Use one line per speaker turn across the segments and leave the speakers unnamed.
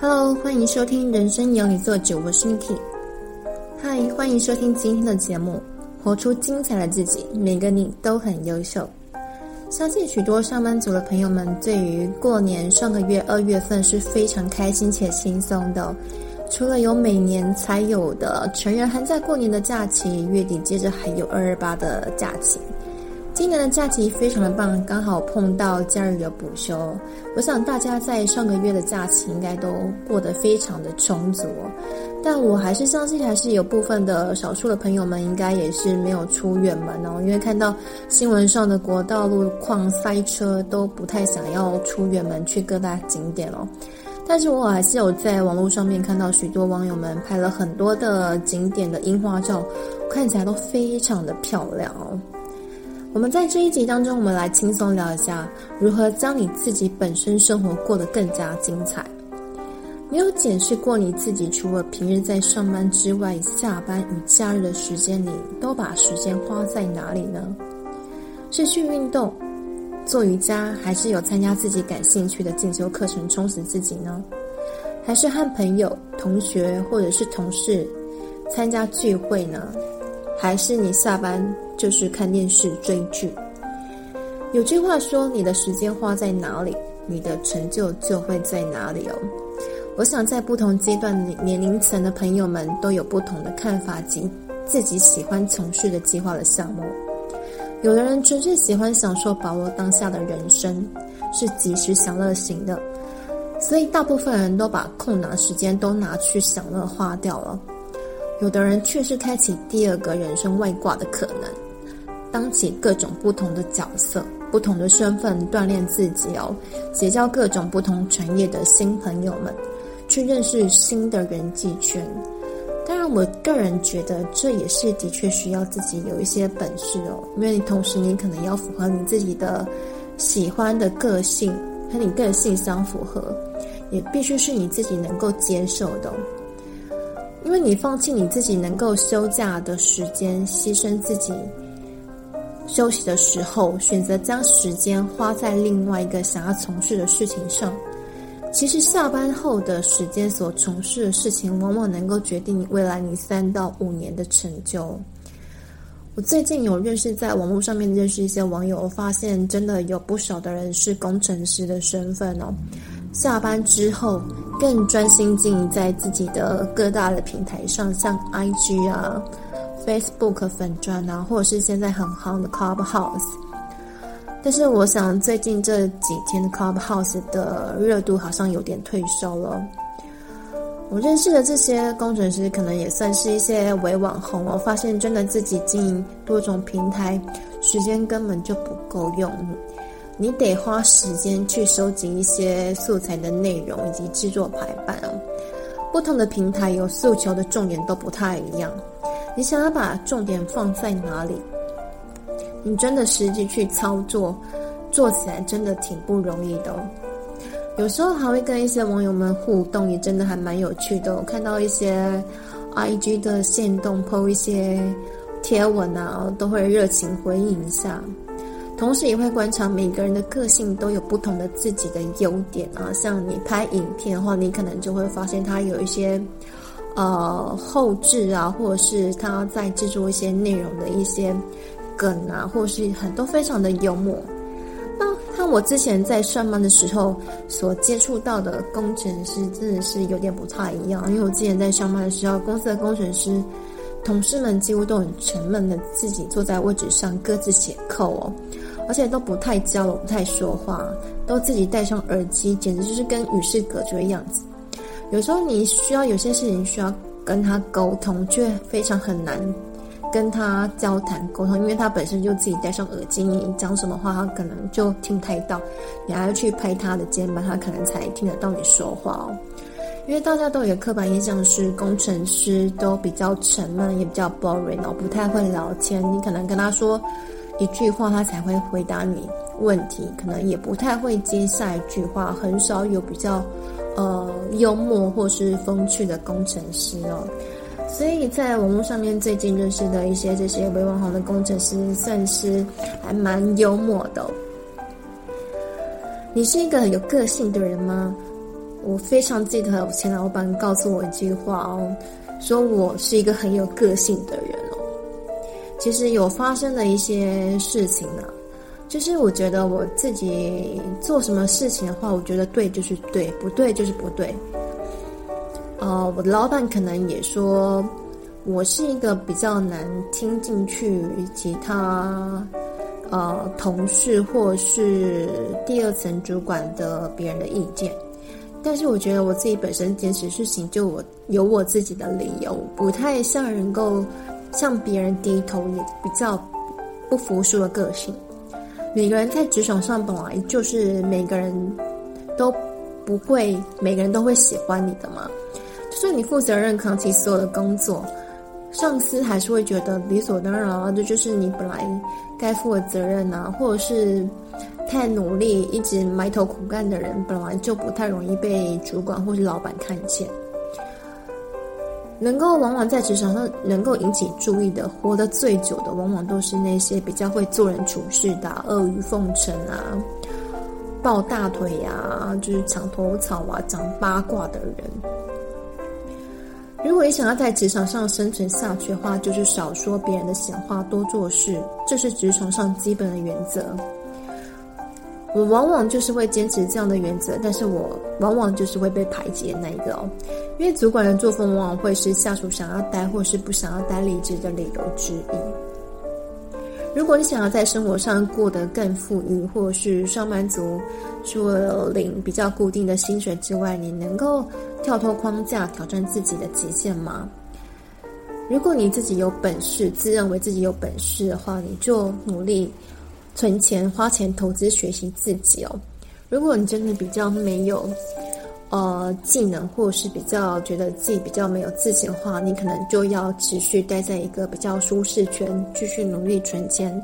Hello，欢迎收听《人生由你做主》，我是 Niki。嗨，欢迎收听今天的节目，活出精彩的自己，每个你都很优秀。相信许多上班族的朋友们，对于过年上个月二月份是非常开心且轻松的。除了有每年才有的成人寒假过年的假期，月底接着还有二二八的假期。今年的假期非常的棒，刚好碰到假日的补休。我想大家在上个月的假期应该都过得非常的充足，但我还是相信，还是有部分的少数的朋友们应该也是没有出远门哦，因为看到新闻上的国道路况塞车，都不太想要出远门去各大景点哦。但是我还是有在网络上面看到许多网友们拍了很多的景点的樱花照，看起来都非常的漂亮哦。我们在这一集当中，我们来轻松聊一下如何将你自己本身生活过得更加精彩。你有检视过你自己，除了平日在上班之外，下班与假日的时间里，都把时间花在哪里呢？是去运动、做瑜伽，还是有参加自己感兴趣的进修课程充实自己呢？还是和朋友、同学或者是同事参加聚会呢？还是你下班就是看电视追剧？有句话说：“你的时间花在哪里，你的成就就会在哪里哦。”我想在不同阶段年龄层的朋友们都有不同的看法及自己喜欢从事的计划的项目。有的人纯粹喜欢享受把握当下的人生，是及时享乐型的，所以大部分人都把空档时间都拿去享乐花掉了。有的人却是开启第二个人生外挂的可能，当起各种不同的角色、不同的身份，锻炼自己哦，结交各种不同产业的新朋友们，去认识新的人际圈。当然，我个人觉得这也是的确需要自己有一些本事哦，因为你同时你可能要符合你自己的喜欢的个性，和你个性相符合，也必须是你自己能够接受的。因为你放弃你自己能够休假的时间，牺牲自己休息的时候，选择将时间花在另外一个想要从事的事情上，其实下班后的时间所从事的事情，往往能够决定你未来你三到五年的成就。我最近有认识，在网络上面认识一些网友，我发现真的有不少的人是工程师的身份哦。下班之后，更专心经营在自己的各大的平台上，像 IG 啊、Facebook 粉专啊，或者是现在很夯的 Clubhouse。但是，我想最近这几天的 Clubhouse 的热度好像有点退烧了。我认识的这些工程师，可能也算是一些伪网红。我发现，真的自己经营多种平台，时间根本就不够用。你得花时间去收集一些素材的内容以及制作排版哦。不同的平台有诉求的重点都不太一样。你想要把重点放在哪里？你真的实际去操作，做起来真的挺不容易的。有时候还会跟一些网友们互动，也真的还蛮有趣的。我看到一些 IG 的限动 po 一些贴文啊，都会热情回应一下。同时也会观察每个人的个性都有不同的自己的优点啊，像你拍影片的话，你可能就会发现他有一些呃后置啊，或者是他在制作一些内容的一些梗啊，或是很多非常的幽默。那和我之前在上班的时候所接触到的工程师真的是有点不太一样，因为我之前在上班的时候，公司的工程师同事们几乎都很沉闷的自己坐在位置上各自写扣哦。而且都不太交流，不太说话，都自己戴上耳机，简直就是跟与世隔绝的样子。有时候你需要有些事情需要跟他沟通，却非常很难跟他交谈沟通，因为他本身就自己戴上耳机，你讲什么话他可能就听不太到，你还要去拍他的肩膀，他可能才听得到你说话哦。因为大家都有刻板印象是工程师都比较沉闷，也比较 boring 哦，不太会聊天。你可能跟他说。一句话，他才会回答你问题，可能也不太会接下一句话，很少有比较呃幽默或是风趣的工程师哦。所以在网络上面最近认识的一些这些伪网红的工程师，算是还蛮幽默的。你是一个很有个性的人吗？我非常记得我前老板告诉我一句话哦，说我是一个很有个性的人哦。其实有发生的一些事情呢，就是我觉得我自己做什么事情的话，我觉得对就是对，不对就是不对。呃，我的老板可能也说我是一个比较难听进去其他呃同事或是第二层主管的别人的意见。但是我觉得我自己本身坚持事情，就我有我自己的理由，不太像能够向别人低头，也比较不服输的个性。每个人在职场上本来就是每个人都不会，每个人都会喜欢你的嘛。就算你负责任扛起所有的工作，上司还是会觉得理所当然啊，这就是你本来该负的责任啊，或者是。太努力，一直埋头苦干的人，本来就不太容易被主管或是老板看见。能够往往在职场上能够引起注意的，活得最久的，往往都是那些比较会做人处事的，阿谀奉承啊，抱大腿啊，就是墙头草啊，讲八卦的人。如果你想要在职场上生存下去的话，就是少说别人的闲话，多做事，这是职场上基本的原则。我往往就是会坚持这样的原则，但是我往往就是会被排挤的那一个哦，因为主管的作风往往会是下属想要待或是不想要待离职的理由之一。如果你想要在生活上过得更富裕，或是上班族除了领比较固定的薪水之外，你能够跳脱框架，挑战自己的极限吗？如果你自己有本事，自认为自己有本事的话，你就努力。存钱、花钱、投资、学习自己哦。如果你真的比较没有呃技能，或者是比较觉得自己比较没有自信的话，你可能就要持续待在一个比较舒适圈，继续努力存钱，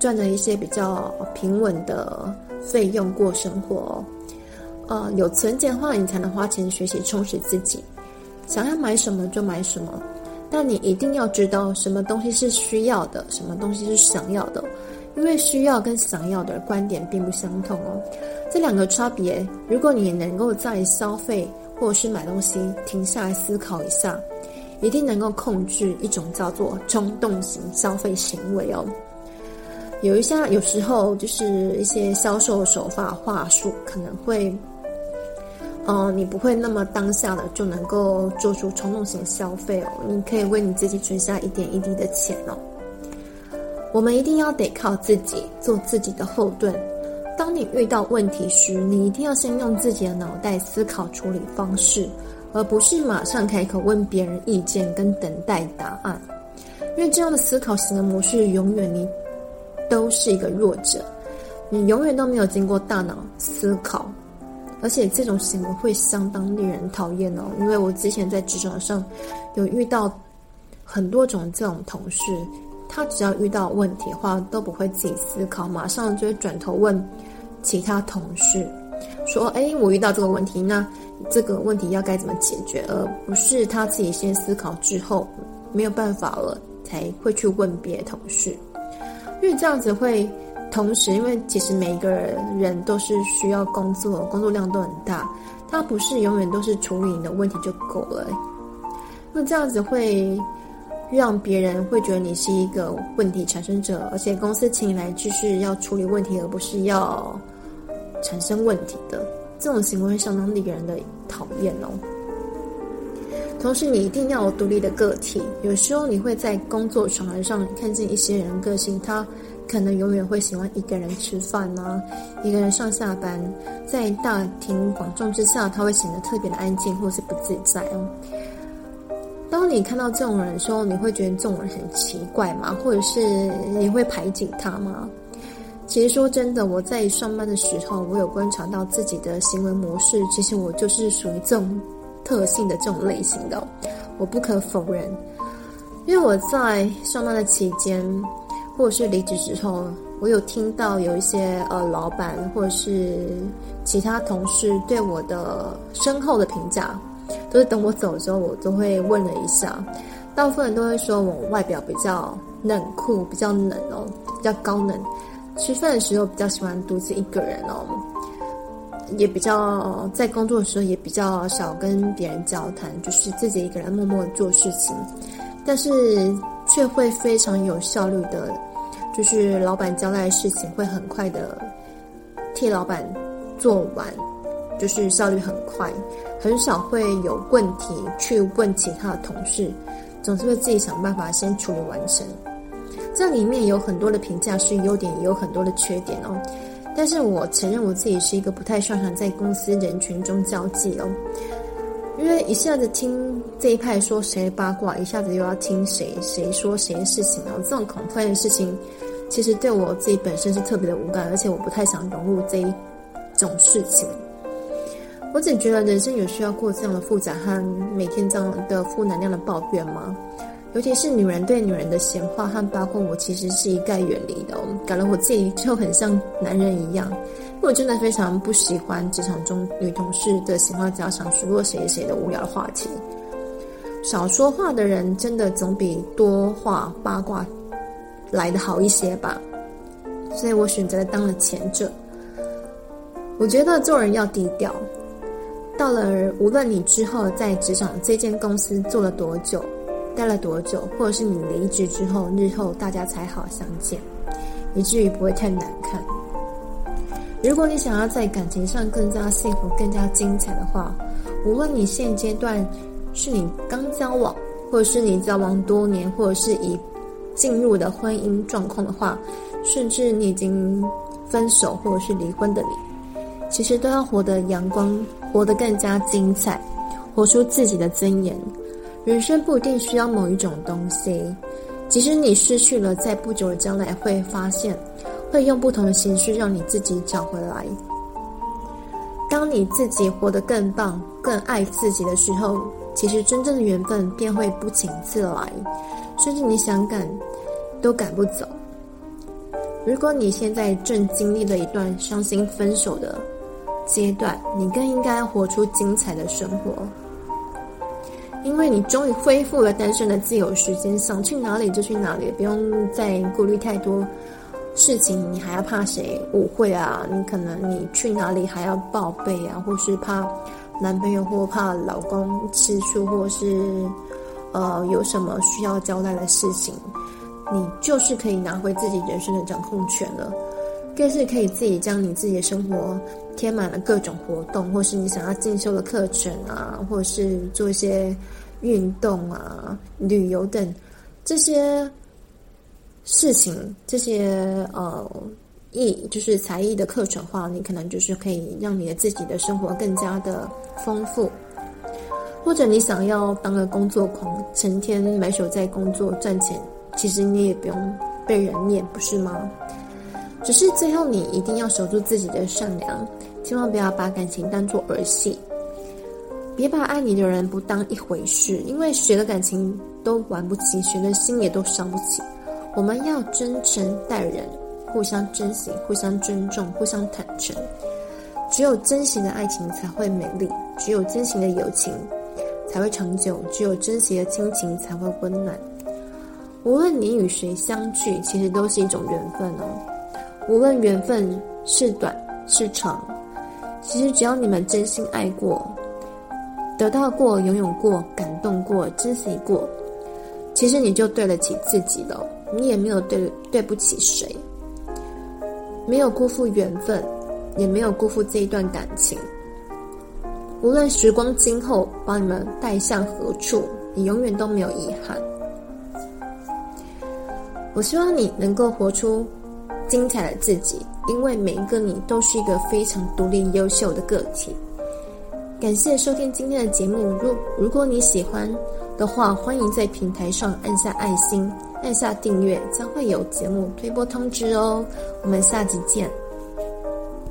赚了一些比较平稳的费用过生活哦。呃，有存钱的话，你才能花钱学习充实自己。想要买什么就买什么，但你一定要知道什么东西是需要的，什么东西是想要的。因为需要跟想要的观点并不相同哦，这两个差别，如果你能够在消费或者是买东西停下来思考一下，一定能够控制一种叫做冲动型消费行为哦。有一些有时候就是一些销售手法话术可能会，嗯、你不会那么当下的就能够做出冲动型消费哦，你可以为你自己存下一点一滴的钱哦。我们一定要得靠自己，做自己的后盾。当你遇到问题时，你一定要先用自己的脑袋思考处理方式，而不是马上开口问别人意见跟等待答案。因为这样的思考型的模式，永远你都是一个弱者，你永远都没有经过大脑思考，而且这种行为会相当令人讨厌哦。因为我之前在职场上有遇到很多种这种同事。他只要遇到问题的话，都不会自己思考，马上就会转头问其他同事，说：“哎，我遇到这个问题，那这个问题要该怎么解决？”而不是他自己先思考之后没有办法了，才会去问别的同事。因为这样子会同时，因为其实每一个人都是需要工作，工作量都很大，他不是永远都是处理你的问题就够了。那这样子会。让别人会觉得你是一个问题产生者，而且公司请你来就是要处理问题，而不是要产生问题的。这种行为相当令人的讨厌哦。同时，你一定要有独立的个体。有时候你会在工作场合上看见一些人个性，他可能永远会喜欢一个人吃饭啊，一个人上下班，在大庭广众之下，他会显得特别的安静或是不自在哦。你看到这种人的时候，你会觉得这种人很奇怪吗？或者是你会排挤他吗？其实说真的，我在上班的时候，我有观察到自己的行为模式。其实我就是属于这种特性的这种类型的，我不可否认。因为我在上班的期间，或者是离职之后，我有听到有一些呃老板或者是其他同事对我的深厚的评价。都是等我走的时候，我都会问了一下。大部分人都会说我外表比较冷酷，比较冷哦，比较高冷。吃饭的时候比较喜欢独自一个人哦。也比较在工作的时候也比较少跟别人交谈，就是自己一个人默默做事情，但是却会非常有效率的，就是老板交代的事情会很快的替老板做完，就是效率很快，很少会有问题去问其他的同事，总是会自己想办法先处理完成。这里面有很多的评价是优点，也有很多的缺点哦。但是我承认我自己是一个不太擅长在公司人群中交际哦，因为一下子听这一派说谁八卦，一下子又要听谁谁说谁的事情哦，这种恐怖的事情，其实对我自己本身是特别的无感，而且我不太想融入这一种事情。我只觉得人生有需要过这样的复杂和每天这样的负能量的抱怨吗？尤其是女人对女人的闲话和八卦，我其实是一概远离的哦。搞得我自己就很像男人一样，因为我真的非常不喜欢职场中女同事的闲话家常，数落谁谁的无聊的话题。少说话的人，真的总比多话八卦来得好一些吧。所以我选择了当了前者。我觉得做人要低调。到了，无论你之后在职场这间公司做了多久。待了多久，或者是你离职之后，日后大家才好相见，以至于不会太难看。如果你想要在感情上更加幸福、更加精彩的话，无论你现阶段是你刚交往，或者是你交往多年，或者是已进入的婚姻状况的话，甚至你已经分手或者是离婚的你，其实都要活得阳光，活得更加精彩，活出自己的尊严。人生不一定需要某一种东西，即使你失去了，在不久的将来会发现，会用不同的形式让你自己找回来。当你自己活得更棒、更爱自己的时候，其实真正的缘分便会不请自来，甚至你想赶都赶不走。如果你现在正经历了一段伤心分手的阶段，你更应该活出精彩的生活。因为你终于恢复了单身的自由时间，想去哪里就去哪里，不用再顾虑太多事情。你还要怕谁误会啊？你可能你去哪里还要报备啊，或是怕男朋友或怕老公吃醋，或是呃有什么需要交代的事情，你就是可以拿回自己人生的掌控权了。更是可以自己将你自己的生活填满了各种活动，或是你想要进修的课程啊，或是做一些运动啊、旅游等这些事情，这些呃艺就是才艺的课程的话，你可能就是可以让你的自己的生活更加的丰富。或者你想要当个工作狂，成天埋首在工作赚钱，其实你也不用被人念，不是吗？只是最后，你一定要守住自己的善良，千万不要把感情当作儿戏，别把爱你的人不当一回事，因为谁的感情都玩不起，谁的心也都伤不起。我们要真诚待人，互相珍惜，互相尊重，互相坦诚。只有真实的爱情才会美丽，只有真实的友情才会长久，只有真实的亲情才会温暖。无论你与谁相聚，其实都是一种缘分哦。无论缘分是短是长，其实只要你们真心爱过、得到过、拥有过、感动过、珍惜过，其实你就对得起自己了。你也没有对对不起谁，没有辜负缘分，也没有辜负这一段感情。无论时光今后把你们带向何处，你永远都没有遗憾。我希望你能够活出。精彩的自己，因为每一个你都是一个非常独立、优秀的个体。感谢收听今天的节目，如如果你喜欢的话，欢迎在平台上按下爱心，按下订阅，将会有节目推播通知哦。我们下集见。